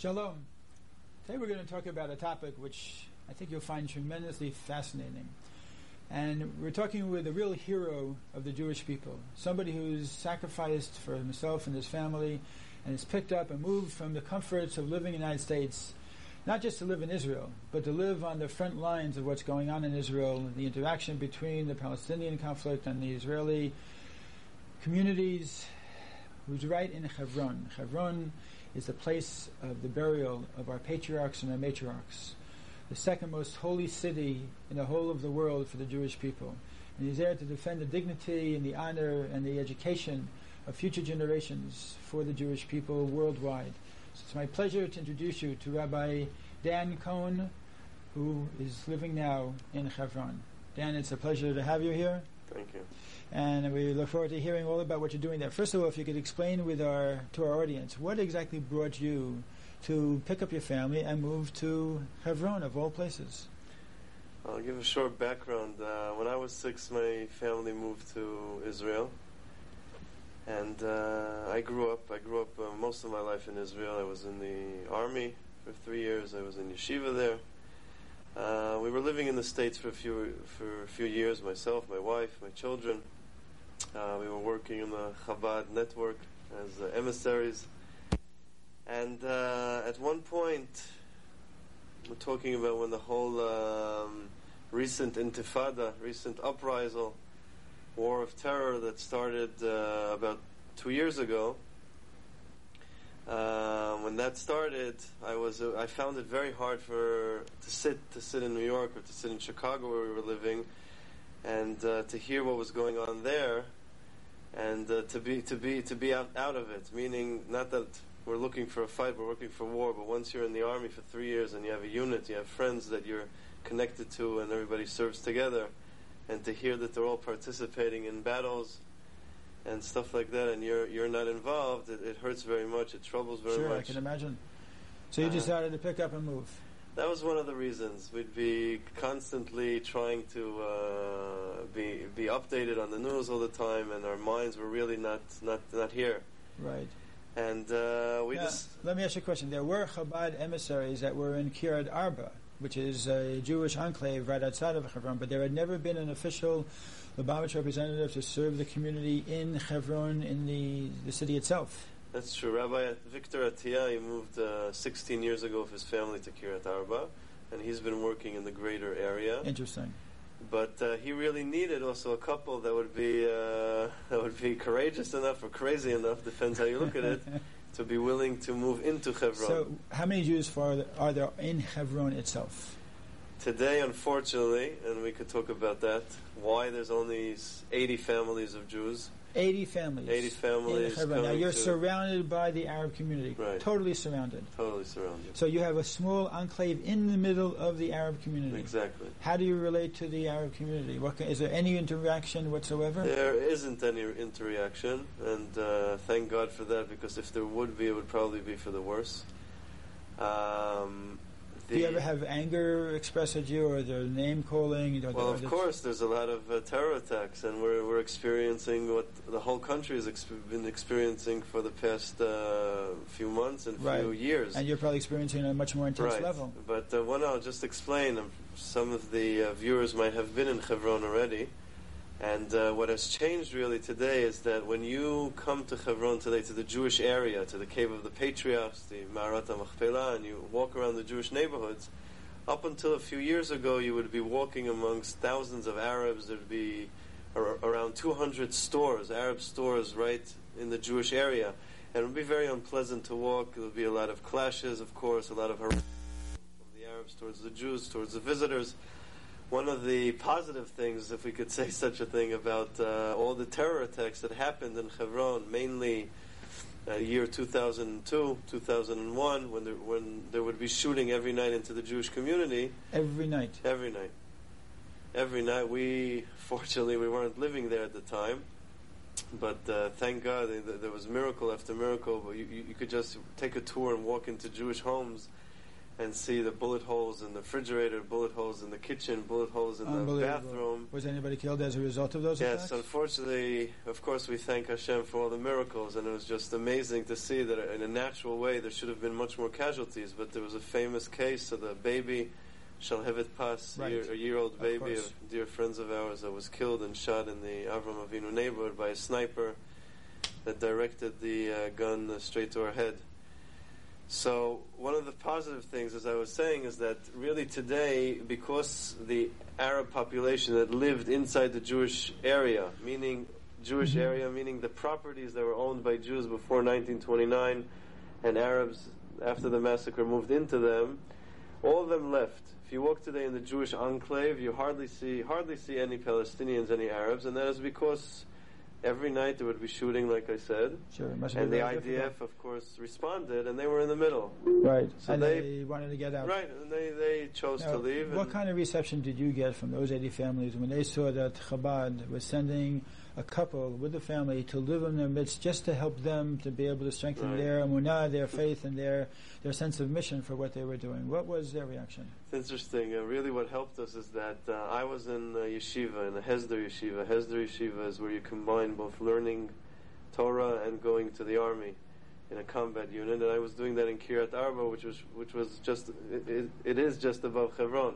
Shalom. Today we're going to talk about a topic which I think you'll find tremendously fascinating. And we're talking with a real hero of the Jewish people, somebody who's sacrificed for himself and his family and is picked up and moved from the comforts of living in the United States, not just to live in Israel, but to live on the front lines of what's going on in Israel, the interaction between the Palestinian conflict and the Israeli communities, who's right in Hebron. Hebron is the place of the burial of our patriarchs and our matriarchs the second most holy city in the whole of the world for the Jewish people. And he's there to defend the dignity and the honor and the education of future generations for the Jewish people worldwide. So it's my pleasure to introduce you to Rabbi Dan Cohen, who is living now in Hebron. Dan, it's a pleasure to have you here. Thank you. And we look forward to hearing all about what you're doing there. First of all, if you could explain with our to our audience what exactly brought you to pick up your family and move to Hebron, of all places? I'll give a short background. Uh, when I was six, my family moved to Israel, and uh, I grew up. I grew up uh, most of my life in Israel. I was in the army for three years. I was in yeshiva there. Uh, we were living in the states for a few for a few years. Myself, my wife, my children. Uh, we were working in the Chabad network as uh, emissaries and uh, at one point, we're talking about when the whole um, recent intifada, recent uprisal, war of terror that started uh, about two years ago. Uh, when that started, I was I found it very hard for to sit to sit in New York or to sit in Chicago where we were living, and uh, to hear what was going on there, and uh, to be to be to be out, out of it. Meaning, not that we're looking for a fight, we're looking for war. But once you're in the army for three years and you have a unit, you have friends that you're connected to, and everybody serves together, and to hear that they're all participating in battles and stuff like that, and you're you're not involved, it, it hurts very much. It troubles very sure, much. Sure, I can imagine. So you uh, decided to pick up and move. That was one of the reasons. We'd be constantly trying to uh, be be updated on the news all the time, and our minds were really not not not here. Right. And uh, we now, just let me ask you a question. There were Chabad emissaries that were in Kiryat Arba, which is a Jewish enclave right outside of Hebron, but there had never been an official Lubavitch representative to serve the community in Hebron, in the, the city itself. That's true. Rabbi Victor Atiyah, he moved uh, 16 years ago with his family to Kiryat Arba, and he's been working in the greater area. Interesting. But uh, he really needed also a couple that would be uh, that would be courageous enough or crazy enough, depends how you look at it, to be willing to move into Hebron. So, how many Jews are there in Hebron itself? Today, unfortunately, and we could talk about that, why there's only 80 families of Jews 80 families. 80 families. Now you're surrounded by the Arab community. Right. Totally surrounded. Totally surrounded. So you have a small enclave in the middle of the Arab community. Exactly. How do you relate to the Arab community? What can, is there any interaction whatsoever? There isn't any interaction, and uh, thank God for that because if there would be, it would probably be for the worse. Um, do you ever have anger expressed at you, or the name calling? well, of course, there's a lot of uh, terror attacks, and we're we're experiencing what the whole country has exp- been experiencing for the past uh, few months and right. few years. And you're probably experiencing a much more intense right. level. But uh, what I'll just explain, um, some of the uh, viewers might have been in Hebron already. And uh, what has changed really today is that when you come to Hebron today, to the Jewish area, to the Cave of the Patriarchs, the Marat HaMachpelah, and you walk around the Jewish neighborhoods, up until a few years ago, you would be walking amongst thousands of Arabs. There would be ar- around 200 stores, Arab stores, right in the Jewish area. And it would be very unpleasant to walk. There would be a lot of clashes, of course, a lot of harassment from the Arabs towards the Jews, towards the visitors one of the positive things, if we could say such a thing, about uh, all the terror attacks that happened in Hebron, mainly uh, year 2002, 2001, when there, when there would be shooting every night into the Jewish community. Every night? Every night. Every night. We, fortunately, we weren't living there at the time. But uh, thank God there was miracle after miracle. But you, you could just take a tour and walk into Jewish homes and see the bullet holes in the refrigerator, bullet holes in the kitchen, bullet holes in the bathroom. Was anybody killed as a result of those Yes, attacks? unfortunately, of course, we thank Hashem for all the miracles, and it was just amazing to see that in a natural way there should have been much more casualties. But there was a famous case of the baby, Shalhevet Pas, Right. year, a year-old baby course. of dear friends of ours that was killed and shot in the Avram Avinu neighborhood by a sniper that directed the uh, gun uh, straight to her head. So one of the positive things, as I was saying, is that really today, because the Arab population that lived inside the Jewish area, meaning Jewish Mhm. area, meaning the properties that were owned by Jews before 1929, and Arabs after the massacre moved into them, all of them left. If you walk today in the Jewish enclave, you hardly see hardly see any Palestinians, any Arabs, and that is because every night there would be shooting, like I said. Sure, it must have And the IDF, difficult. of course, responded, and they were in the middle. Right. So and they- they, wanted to get out. Right, and they, they chose Now, to leave. What kind of reception did you get from those 80 families when they saw that Chabad was sending a couple with the family to live in their midst just to help them to be able to strengthen Right. their emunah, their faith, and their, their sense of mission for what they were doing? What was their reaction? It's interesting. Uh, really, what helped us is that uh, I was in uh, yeshiva, in the Hesder yeshiva. Hesder yeshiva is where you combine both learning Torah and going to the army in a combat unit. And I was doing that in Kiryat Arba, which was which was just it, it, it is just above Hebron,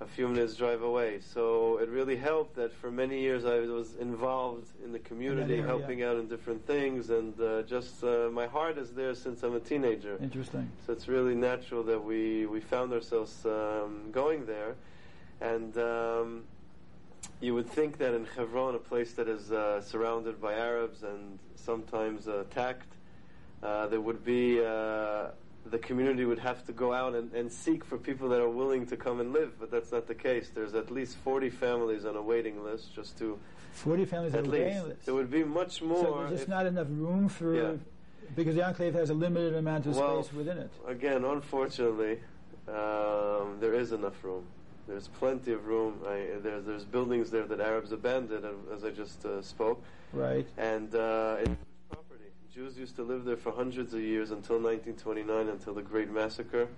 a few minutes drive away. So it really helped that for many years I was involved in the community, area. helping out in different things, and uh, just uh, my heart is there since I'm a teenager. Interesting. So it's really natural that we, we found ourselves um, going there. And um, you would think that in Hebron, a place that is uh, surrounded by Arabs and sometimes uh, attacked, uh, there would be, uh, the community would have to go out and, and seek for people that are willing to come and live, but that's not the case. There's at least 40 families on a waiting list just to, 40 families were least. waiting lists. There would be much more. So there's just not enough room for, Yeah. because the enclave has a limited amount of Well, space within it. Again, unfortunately, um, there is enough room. There's plenty of room. I, there's there's buildings there that Arabs abandoned, as I just uh, spoke, Right. and uh. Jews used to live there for hundreds of years until 1929, until the Great Massacre.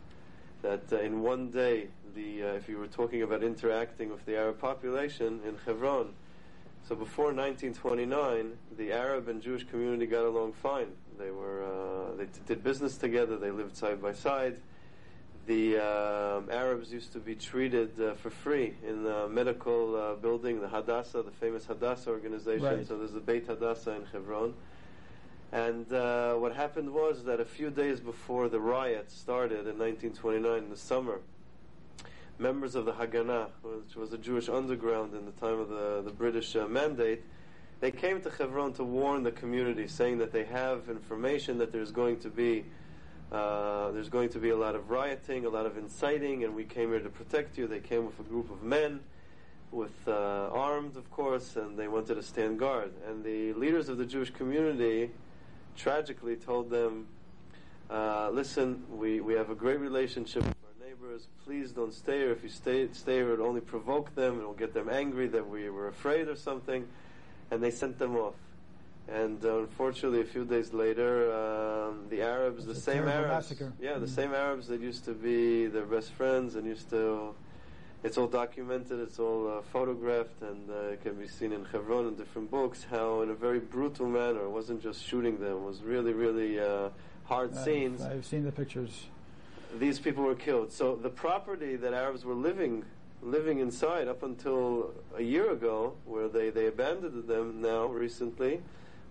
That uh, in one day, the uh, if you were talking about interacting with the Arab population in Hebron, so before 1929, the Arab and Jewish community got along fine. They were uh, they t- did business together. They lived side by side. The um, Arabs used to be treated uh, for free in the medical uh, building, the Hadassah, the famous Hadassah organization. Right. So there's the Beit Hadassah in Hebron. And uh, what happened was that a few days before the riot started in 1929, in the summer, members of the Haganah, which was a Jewish underground in the time of the, the British uh, mandate, they came to Hebron to warn the community, saying that they have information that there's going to be uh, there's going to be a lot of rioting, a lot of inciting, and we came here to protect you. They came with a group of men, with uh, armed, of course, and they wanted to stand guard. And the leaders of the Jewish community tragically told them, uh, "Listen, we, we have a great relationship with our neighbors. Please don't stay here. If you stay stay here, it'll only provoke them. It'll get them angry that we were afraid or something." And they sent them off. And uh, unfortunately, a few days later, um, the Arabs, the It's same Arabs, massacre. yeah, the Mm. same Arabs that used to be their best friends and used to. It's all documented, it's all uh, photographed, and uh, it can be seen in Hebron in different books. How, in a very brutal manner, it wasn't just shooting them; it was really, really uh, hard I've- scenes I've seen the pictures. these people were killed. So the property that Arabs were living living inside up until a year ago, where they, they abandoned them now recently,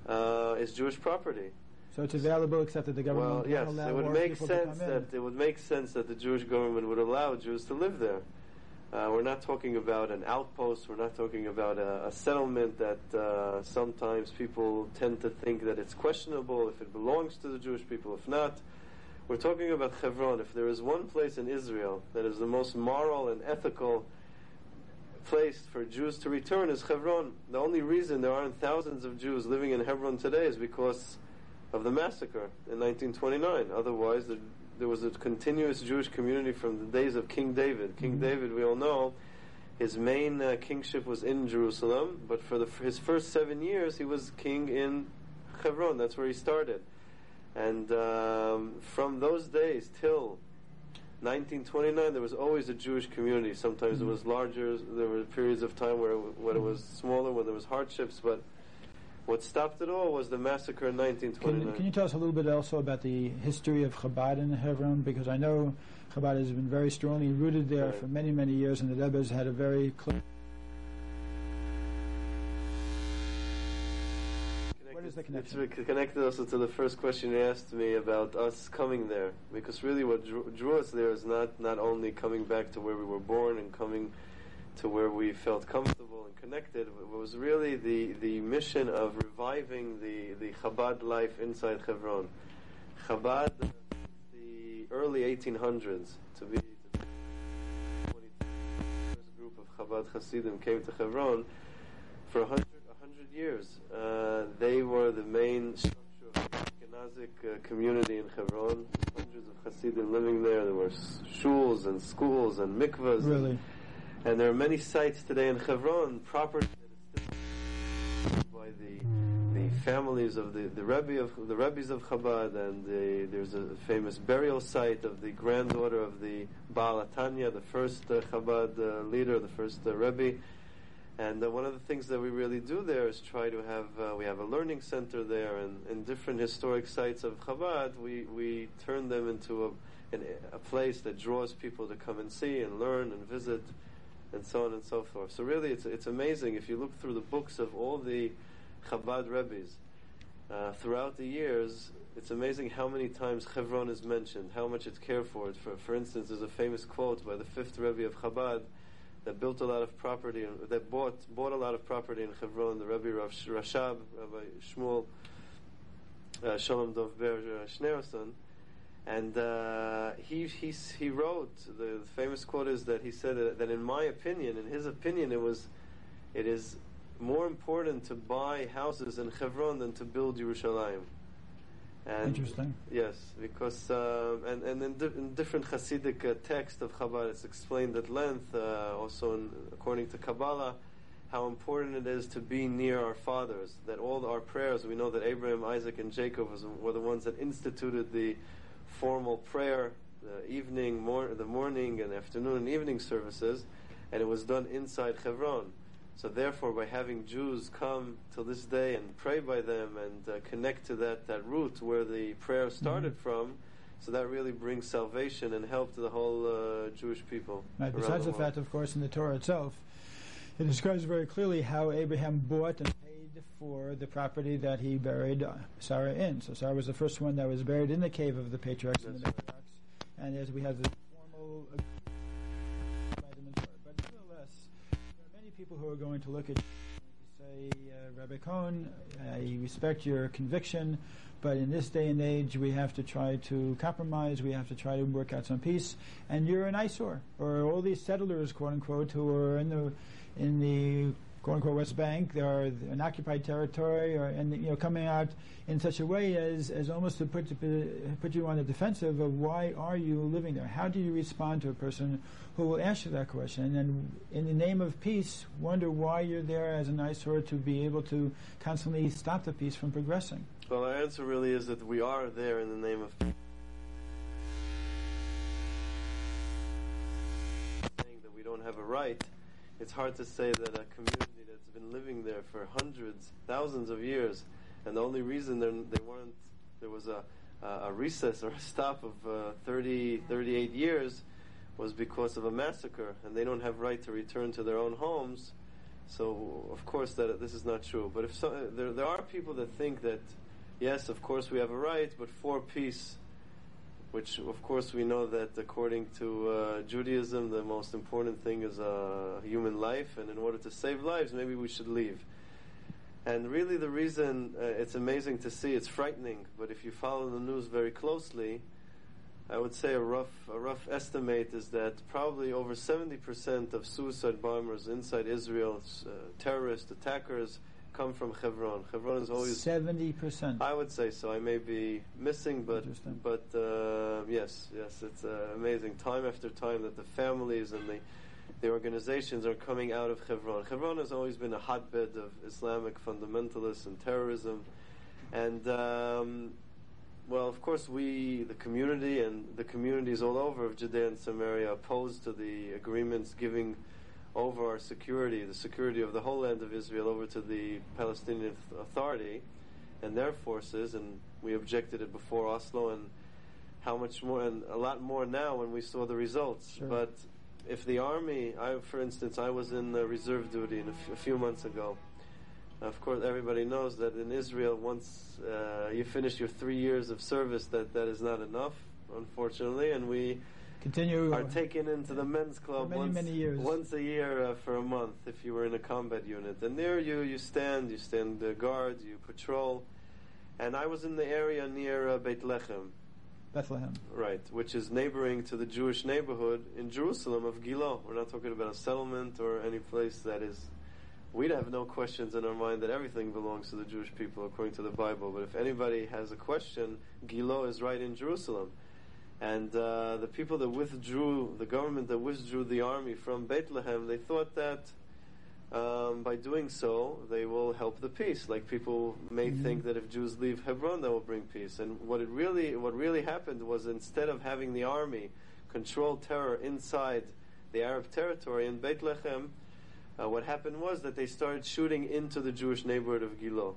uh, is Jewish property. So it's available except that the government Well, yes, allow it would make sense to come in. that it would make sense that the Jewish government would allow Jews to live there. Uh, we're not talking about an outpost. We're not talking about a, a settlement that uh, sometimes people tend to think that it's questionable if it belongs to the Jewish people. If not, we're talking about Hebron. If there is one place in Israel that is the most moral and ethical place for Jews to return is Hebron. The only reason there aren't thousands of Jews living in Hebron today is because of the massacre in 1929. Otherwise, the, there was a continuous Jewish community from the days of King David. King Mhm. David, we all know, his main uh, kingship was in Jerusalem, but for the, his first seven years, he was king in Hebron. That's where he started. And um, from those days till 1929, there was always a Jewish community. Sometimes Mhm. it was larger. There were periods of time where it, when it was smaller, when there was hardships. But what stopped it all was the massacre in Can, 1929. can you tell us a little bit also about the history of Chabad in Hebron? Because I know Chabad has been very strongly rooted there Right. for many, many years, and the Rebbe has had a very close. What is the connection? It's connected also to the first question you asked me about us coming there, because really what drew, drew us there is not not only coming back to where we were born and coming to where we felt comfortable and connected. Was really the, the mission of reviving the, the Chabad life inside Hebron. Chabad, the early 1800s, to be the first group of Chabad Hasidim came to Hebron for 100, 100 years. Uh, they were the main structure of the Ashkenazic uh, community in Hebron. Hundreds of Hasidim living there. There were shuls and schools and mikvahs. Really? and there are many sites today in Hebron, property that is still by the the families of the the Rebbe of the Rebbe's of Chabad, and the, there's a famous burial site of the granddaughter of the Baal HaTanya, the first uh, Chabad uh, leader, the first uh, Rebbe. And uh, one of the things that we really do there is try to have uh, we have a learning center there, and in different historic sites of Chabad, we we turn them into a an, a place that draws people to come and see and learn and visit and so on and so forth. So really, it's it's amazing if you look through the books of all the Chabad Rebbe's uh, throughout the years. It's amazing how many times Hebron is mentioned, how much it's cared for. For for instance, there's a famous quote by the fifth Rebbe of Chabad that built a lot of property, that bought bought a lot of property in Hebron. The Rebbe Rav Sh- Rashab, Rabbi Shmuel uh, Shalom Dov Ber uh, Schneerson, and uh, he, he he wrote the famous quote is that he said that, that in my opinion, in his opinion, it was it is more important to buy houses in Hebron than to build Yerushalayim. And Interesting. Yes, because uh, and and in, di- in different Hasidic uh, texts of Chabad, it's explained at length. Uh, also, in, according to Kabbalah, how important it is to be near our fathers. That all our prayers, we know that Abraham, Isaac, and Jacob was, were the ones that instituted the formal prayer, the evening, mor- the morning and afternoon and evening services, and it was done inside Hebron. So therefore, by having Jews come till this day and pray by them and uh, connect to that, that root where the prayer started Mhm. from, so that really brings salvation and help to the whole uh, Jewish people. Right. Besides the world. fact, of course, in the Torah itself, it describes very clearly how Abraham bought and for the property that he buried uh, Sarah in. So Sarah was the first one that was buried in the cave of the patriarchs and the That's patriarchs. And as we have the formal agreement by them in But nevertheless, there are many people who are going to look at say, uh, Rabbi Cohen, I respect your conviction, but in this day and age, we have to try to compromise. We have to try to work out some peace. And you're an eyesore, or all these settlers, quote unquote, who are in the in the quote unquote West Bank, are an occupied territory, or and you know coming out in such a way as as almost to put put you on the defensive of why are you living there? How do you respond to a person who will ask you that question, and in the name of peace, wonder why you're there as an eyesore to be able to constantly stop the peace from progressing? Well, our answer really is that we are there in the name of saying that we don't have a right. It's hard to say that a community been living there for hundreds, thousands of years, and the only reason they're- weren't, there was a, a recess or a stop of uh, 30, 38 years was because of a massacre, and they don't have right to return to their own homes. So, of course, that this is not true. But if so, there, there are people that think that yes, of course we have a right, but for peace, which of course we know that according to uh, Judaism, the most important thing is uh, human life, and in order to save lives, maybe we should leave. And really, the reason uh, it's amazing to see, it's frightening, but if you follow the news very closely, I would say a rough a rough estimate is that probably over 70% of suicide bombers inside Israel, uh, terrorist attackers, come from Hebron. Hebron is always seventy percent. I would say so. I may be missing, but but uh, yes, yes, it's uh, amazing. Time after time that the families and the the organizations are coming out of Hebron. Hebron has always been a hotbed of Islamic fundamentalists and terrorism, and um, well, of course, we, the community and the communities all over of Judea and Samaria, opposed to the agreements giving over our security, the security of the whole land of Israel, over to the Palestinian Authority and their forces, and we objected it before Oslo, and how much more, and a lot more now when we saw the results. Sure. But if the army, I, for instance, I was in the reserve duty in a, f- a few months ago. Of course, everybody knows that in Israel, once uh, you finish your three years of service, that that is not enough, unfortunately, and we Continue. are taken into the men's club many, once, many once a year uh, for a month if you were in a combat unit. And there you, you stand, you stand uh, guard, you patrol. And I was in the area near uh, Beit Lechem, Bethlehem. right, which is neighboring to the Jewish neighborhood in Jerusalem of Gilo. We're not talking about a settlement or any place that is. We'd have no questions in our mind that everything belongs to the Jewish people according to the Bible. But if anybody has a question, Gilo is right in Jerusalem. And uh, the people that withdrew, the government that withdrew the army from Bethlehem, they thought that um, by doing so, they will help the peace. Like people may Mhm. think that if Jews leave Hebron, that will bring peace. And what it really, what really happened was instead of having the army control terror inside the Arab territory in Bethlehem, uh, what happened was that they started shooting into the Jewish neighborhood of Gilo.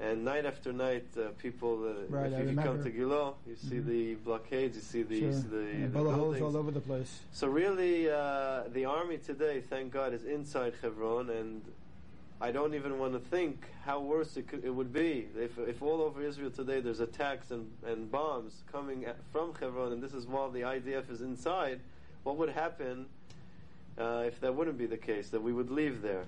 And night after night, uh, people, uh, Right, if you come to Gilo, you see Mhm. the blockades, you see the, Sure. the, bullet holes all over the place. So really, uh, the army today, thank God, is inside Hebron, and I don't even want to think how worse it, could, it would be if, if all over Israel today there's attacks and, and bombs coming at, from Hebron, and this is while the IDF is inside. What would happen uh, if that wouldn't be the case? That we would leave there.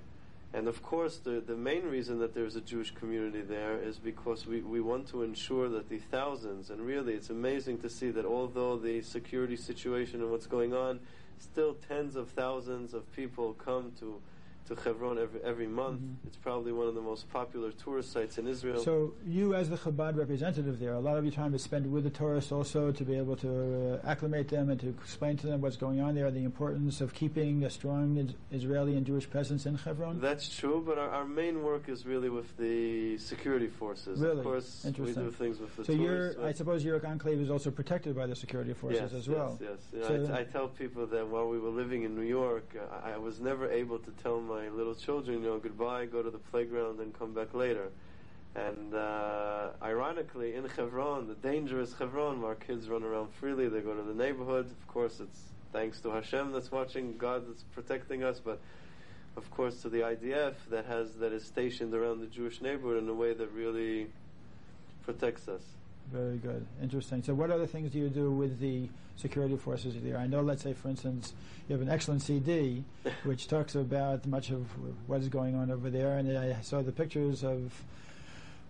And of course, the, the main reason that there's a Jewish community there is because we, we want to ensure that the thousands, and really it's amazing to see that although the security situation and what's going on, still tens of thousands of people come to, to Hebron every, every month. Mhm. It's probably one of the most popular tourist sites in Israel. So you, as the Chabad representative there, a lot of your time is spent with the tourists also to be able to uh, acclimate them and to explain to them what's going on there, the importance of keeping a strong is- Israeli and Jewish presence in Hebron. That's true, but our, our main work is really with the security forces. Really? Of course, we Interesting. do things with the so tourists. I suppose your enclave is also protected by the security forces yes, as well. Yes, yes. You know, So- I, I tell people that while we were living in New York, I, I was never able to tell my little children, you know, goodbye, go to the playground, and come back later. And uh, ironically, in Hebron, the dangerous Hebron, where our kids run around freely, they go to the neighborhood. Of course, it's thanks to Hashem that's watching, God that's protecting us, but of course to the IDF that has that is stationed around the Jewish neighborhood in a way that really protects us. Very good. Interesting. So what other things do you do with the security forces there? I know, let's say, for instance, you have an excellent CD which talks about much of what is going on over there, and I saw the pictures of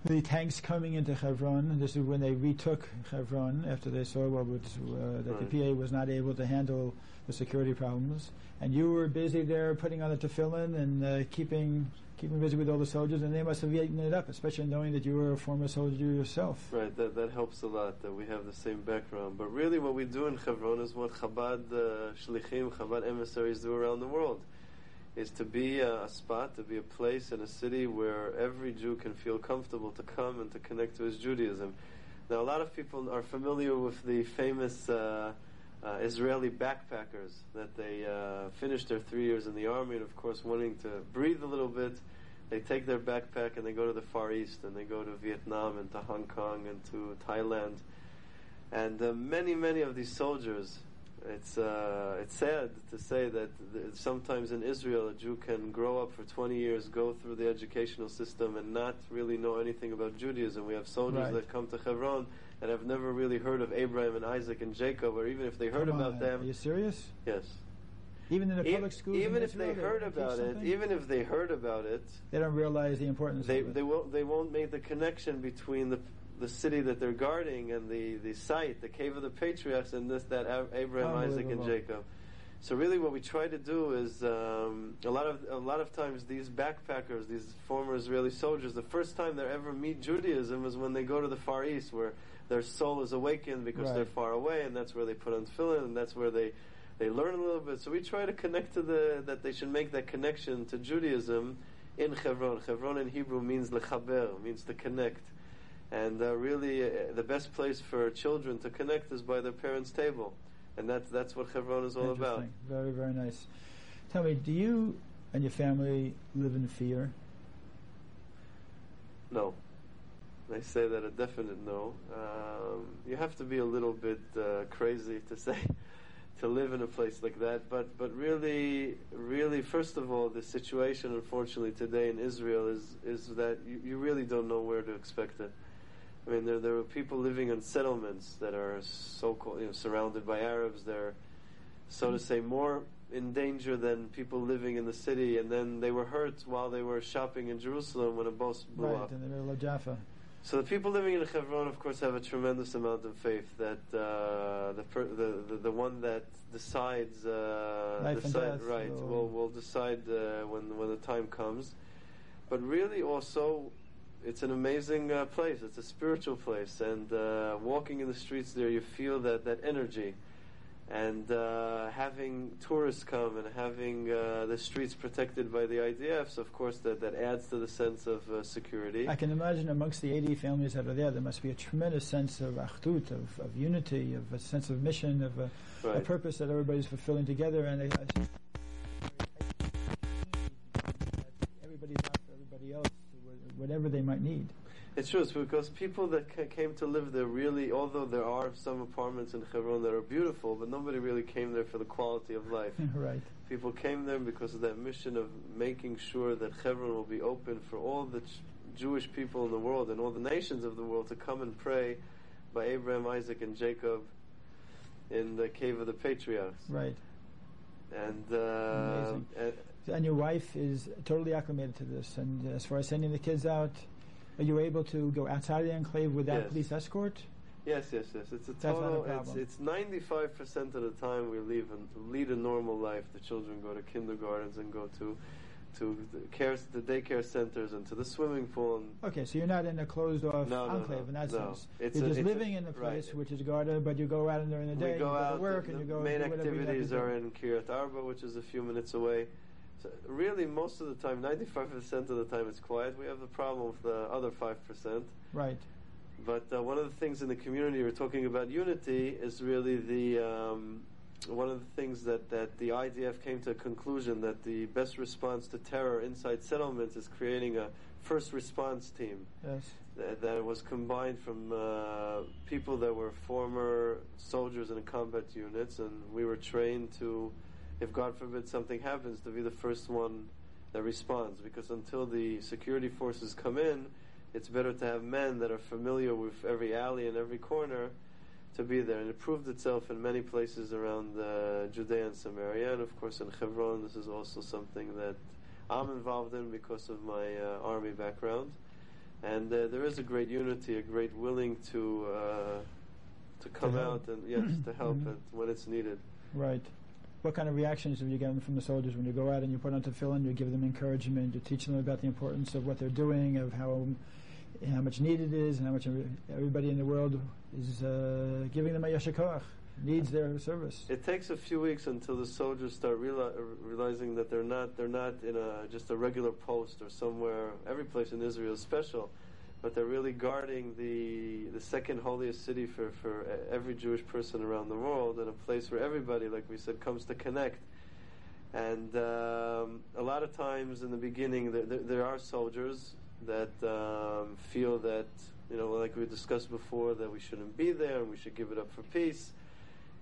the tanks coming into Hebron. This is when they retook Hebron after they saw what was, uh, that Right. the PA was not able to handle the security problems. And you were busy there putting on the tefillin and uh, keeping keeping busy with all the soldiers, and they must have eaten it up, especially knowing that you were a former soldier yourself. Right, that, that helps a lot that we have the same background. But really, what we do in Hebron is what Chabad uh, shlichim, Chabad emissaries do around the world, is to be a, a spot, to be a place in a city where every Jew can feel comfortable to come and to connect to his Judaism. Now, a lot of people are familiar with the famous uh, uh, Israeli backpackers that they uh, finished their three years in the army, and of course, wanting to breathe a little bit, they take their backpack and they go to the Far East and they go to Vietnam and to Hong Kong and to Thailand. And uh, many, many of these soldiers, it's, uh, it's sad to say that th- sometimes in Israel a Jew can grow up for 20 years, go through the educational system and not really know anything about Judaism. We have soldiers Right. that come to Hebron and have never really heard of Abraham and Isaac and Jacob, or even if they heard Come about on, them, Are you serious? yes. Even in the E- public schools, even if they heard teach about it, even if they heard about it, they don't realize the importance they of it. they won't they won't make the connection between the the city that they're guarding and the, the site, the cave of the patriarchs, and this that Abraham, Isaac, and Jacob. So really, what we try to do is um, a lot of a lot of times these backpackers, these former Israeli soldiers, the first time they ever meet Judaism is when they go to the Far East, where their soul is awakened because Right. they're far away, and that's where they put on tefillin, and that's where they they learn a little bit. So we try to connect to the that they should make that connection to Judaism in Hebron. Hebron in Hebrew means lechaber, means to connect. And uh, really, uh, the best place for children to connect is by their parents' table, and that's that's what Hebron is all about. Very, very nice. Tell me, do you and your family live in fear? No. I say that a definite no. Um, you have to be a little bit uh, crazy to say to live in a place like that. But but really, really, first of all, the situation, unfortunately, today in Israel is is that you, you really don't know where to expect it. I mean, there there are people living in settlements that are so-called you know, surrounded by Arabs. They're so to say more in danger than people living in the city, and then they were hurt while they were shopping in Jerusalem when a bus blew right, up. in the middle of Jaffa. So the people living in Hebron, of course, have a tremendous amount of faith that uh, the, per- the, the the one that decides uh, decide, right will- will will decide uh, when when the time comes. But really, also, it's an amazing uh, place. It's a spiritual place, and uh, walking in the streets there, you feel that that energy. And uh, having tourists come and having uh, the streets protected by the IDFs, of course, that, that adds to the sense of uh, security. I can imagine amongst the 80 families that are there, there must be a tremendous sense of achdut, of, of unity, of a sense of mission, of a, a purpose that everybody's fulfilling together, and It's true, it's because people that ca- came to live there really, although there are some apartments in Hebron that are beautiful, but nobody really came there for the quality of life. right. People came there because of that mission of making sure that Hebron will be open for all the ch- Jewish people in the world and all the nations of the world to come and pray by Abraham, Isaac, and Jacob in the cave of the patriarchs. Right. And, uh, and And your wife is totally acclimated to this. And as far as sending the kids out, you able to go outside the enclave without Yes. police escort? Yes, yes, yes. It's a not a total. it's problem. it's ninety five percent of the time we leave and lead a normal life. The children go to kindergartens and go to to the care the daycare centers and to the swimming pool. And Okay, so you're not in a closed off No, no, enclave no, in that no. sense. It's you're a- just living in a place right. which is guarded, but you go out in during the day, we go you go out. to work, the, and you the go main do whatever you have activities are in Kiryat Arba, which is a few minutes away. Really, most of the time, ninety five percent of the time, it's quiet. We have the problem with the other five percent. Right. But uh, one of the things in the community we're talking about unity is really the um, one of the things that, that the IDF came to a conclusion that the best response to terror inside settlements is creating a first response team Yes. that, that was combined from uh, people that were former soldiers in combat units, and we were trained to, if God forbid something happens, to be the first one that responds. Because until the security forces come in, it's better to have men that are familiar with every alley and every corner to be there. And it proved itself in many places around uh, Judea and Samaria, and of course in Hebron. This is also something that I'm involved in because of my uh, army background and uh, there is a great unity, a great willing to uh, to come help. out and yes, to help Mhm. it when it's needed. Right. What kind of reactions have you gotten from the soldiers when you go out and you put on tefillin? You give them encouragement. You teach them about the importance of what they're doing, of how how much need it is, and how much everybody in the world is uh, giving them a yasher koach, needs their service. It takes a few weeks until the soldiers start reali- realizing that they're not they're not in a just a regular post or somewhere. Every place in Israel is special, but they're really guarding the the second holiest city for for every Jewish person around the world, and a place where everybody, like we said, comes to connect. And um, a lot of times in the beginning, there, there, there are soldiers that um, feel that, you know, like we discussed before, that we shouldn't be there and we should give it up for peace.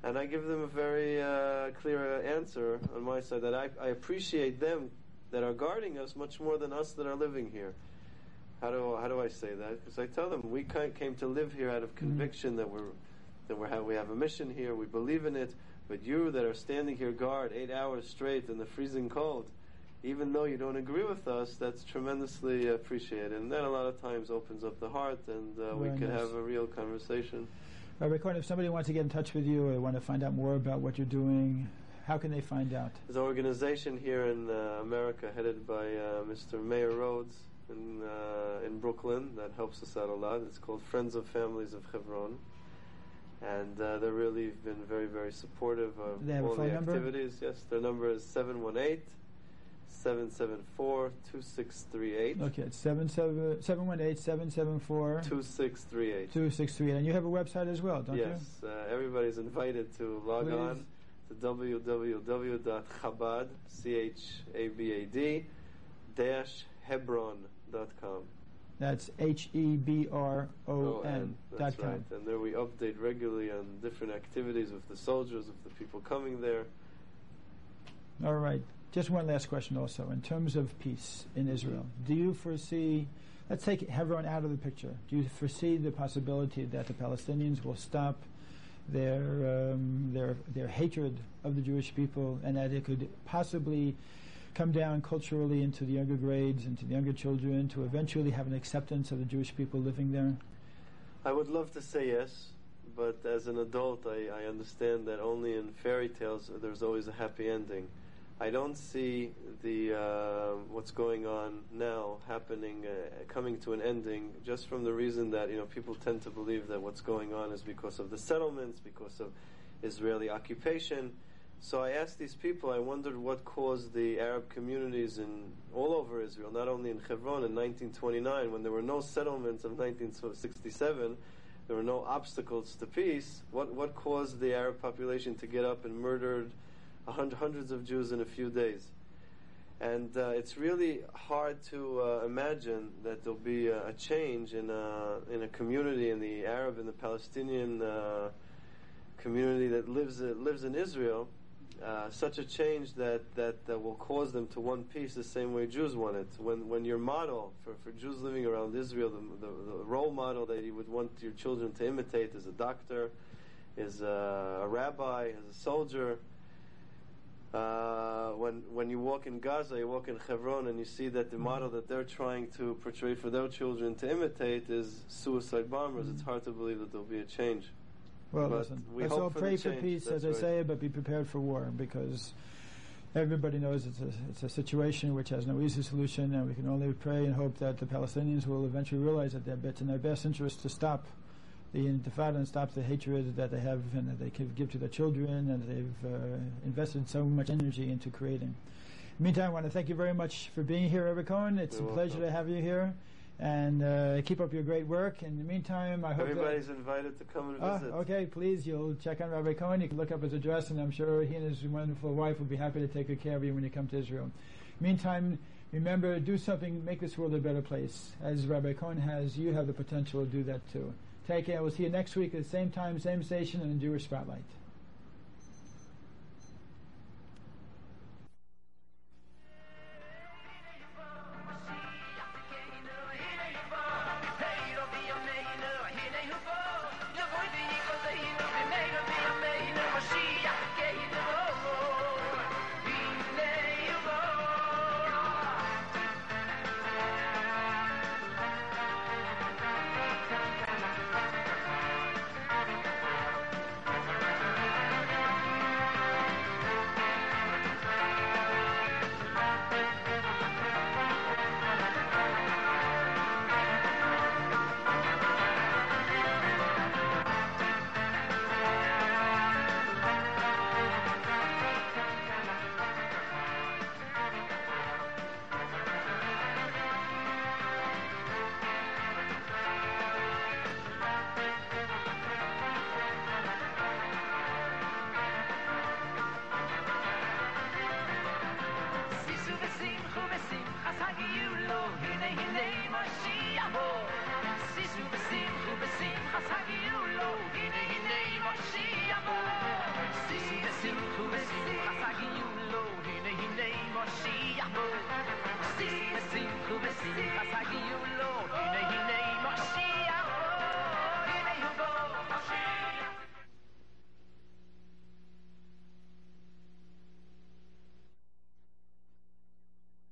And I give them a very uh, clear answer on my side that I, I appreciate them that are guarding us much more than us that are living here. How do how do I say that? Because I tell them we came to live here out of conviction that we're that we have we have a mission here, we believe in it. But you that are standing here guard eight hours straight in the freezing cold, even though you don't agree with us, that's tremendously appreciated. And that a lot of times opens up the heart, and uh, we can nice. have a real conversation. Rabbi Cohen, if somebody wants to get in touch with you or want to find out more about what you're doing, how can they find out? There's an organization here in uh, America headed by uh, Mr. Meir Rhodes in uh, in Brooklyn that helps us out a lot. It's called Friends of Families of Hebron, and uh, they've really been very very supportive of a all the number? activities. Yes, their number is 718 774-2638. Okay, it's 718-774 2638. 2638. And you have a website as well, don't you? yes, uh, everybody's invited to log Please. on to www.chabad, C-H-A-B-A-D, dash hebron.com. you? That's H-E-B-R-O-N dot com. That's com. right. And there we update regularly on different activities of the soldiers, of the people coming there. All right. Just one last question also. In terms of peace in Israel, do you foresee, let's take Hebron out of the picture, do you foresee the possibility that the Palestinians will stop their, um, their, their hatred of the Jewish people and that it could possibly come down culturally into the younger grades, into the younger children, to eventually have an acceptance of the Jewish people living there? I would love to say yes, but as an adult, I, I understand that only in fairy tales there's always a happy ending. I don't see the uh, what's going on now happening, uh, coming to an ending, just from the reason that you know people tend to believe that what's going on is because of the settlements, because of Israeli occupation. So I asked these people. I wondered what caused the Arab communities in all over Israel, not only in Hebron in 1929, when there were no settlements of 1967, there were no obstacles to peace. What what caused the Arab population to get up and murdered hundreds of Jews in a few days? And uh, it's really hard to uh, imagine that there'll be a, a change in a, in a community, in the Arab and the Palestinian uh, community that lives lives in Israel, uh, such a change that, that, that will cause them to one peace the same way Jews want it. When, when your model for, for Jews living around Israel, the, the, the role model that you would want your children to imitate is a doctor, is a, a rabbi, is a soldier. Uh, when when you walk in Gaza, you walk in Hebron, and you see that the model that they're trying to portray for their children to imitate is suicide bombers. It's hard to believe that there'll be a change. Well, listen, we let's hope all for pray for peace, as I say, but be prepared for war because everybody knows it's a, it's a situation which has no easy solution, and we can only pray and hope that the Palestinians will eventually realize that it's in their best interest to stop the intifada and stop the hatred that they have and that they give, give to their children and they've uh, invested so much energy into creating. Meantime, I want to thank you very much for being here, Eric Cohen. It's You're a pleasure welcome. to have you here. And uh, keep up your great work. In the meantime, I hope Everybody's invited to come and Ah, visit. okay, please, you'll check on Rabbi Cohen. You can look up his address, and I'm sure he and his wonderful wife will be happy to take good care of you when you come to Israel. Meantime, remember, do something, make this world a better place. As Rabbi Cohen has, you have the potential to do that too. Take care. We'll see you next week at the same time, same station, in the Jewish Spotlight.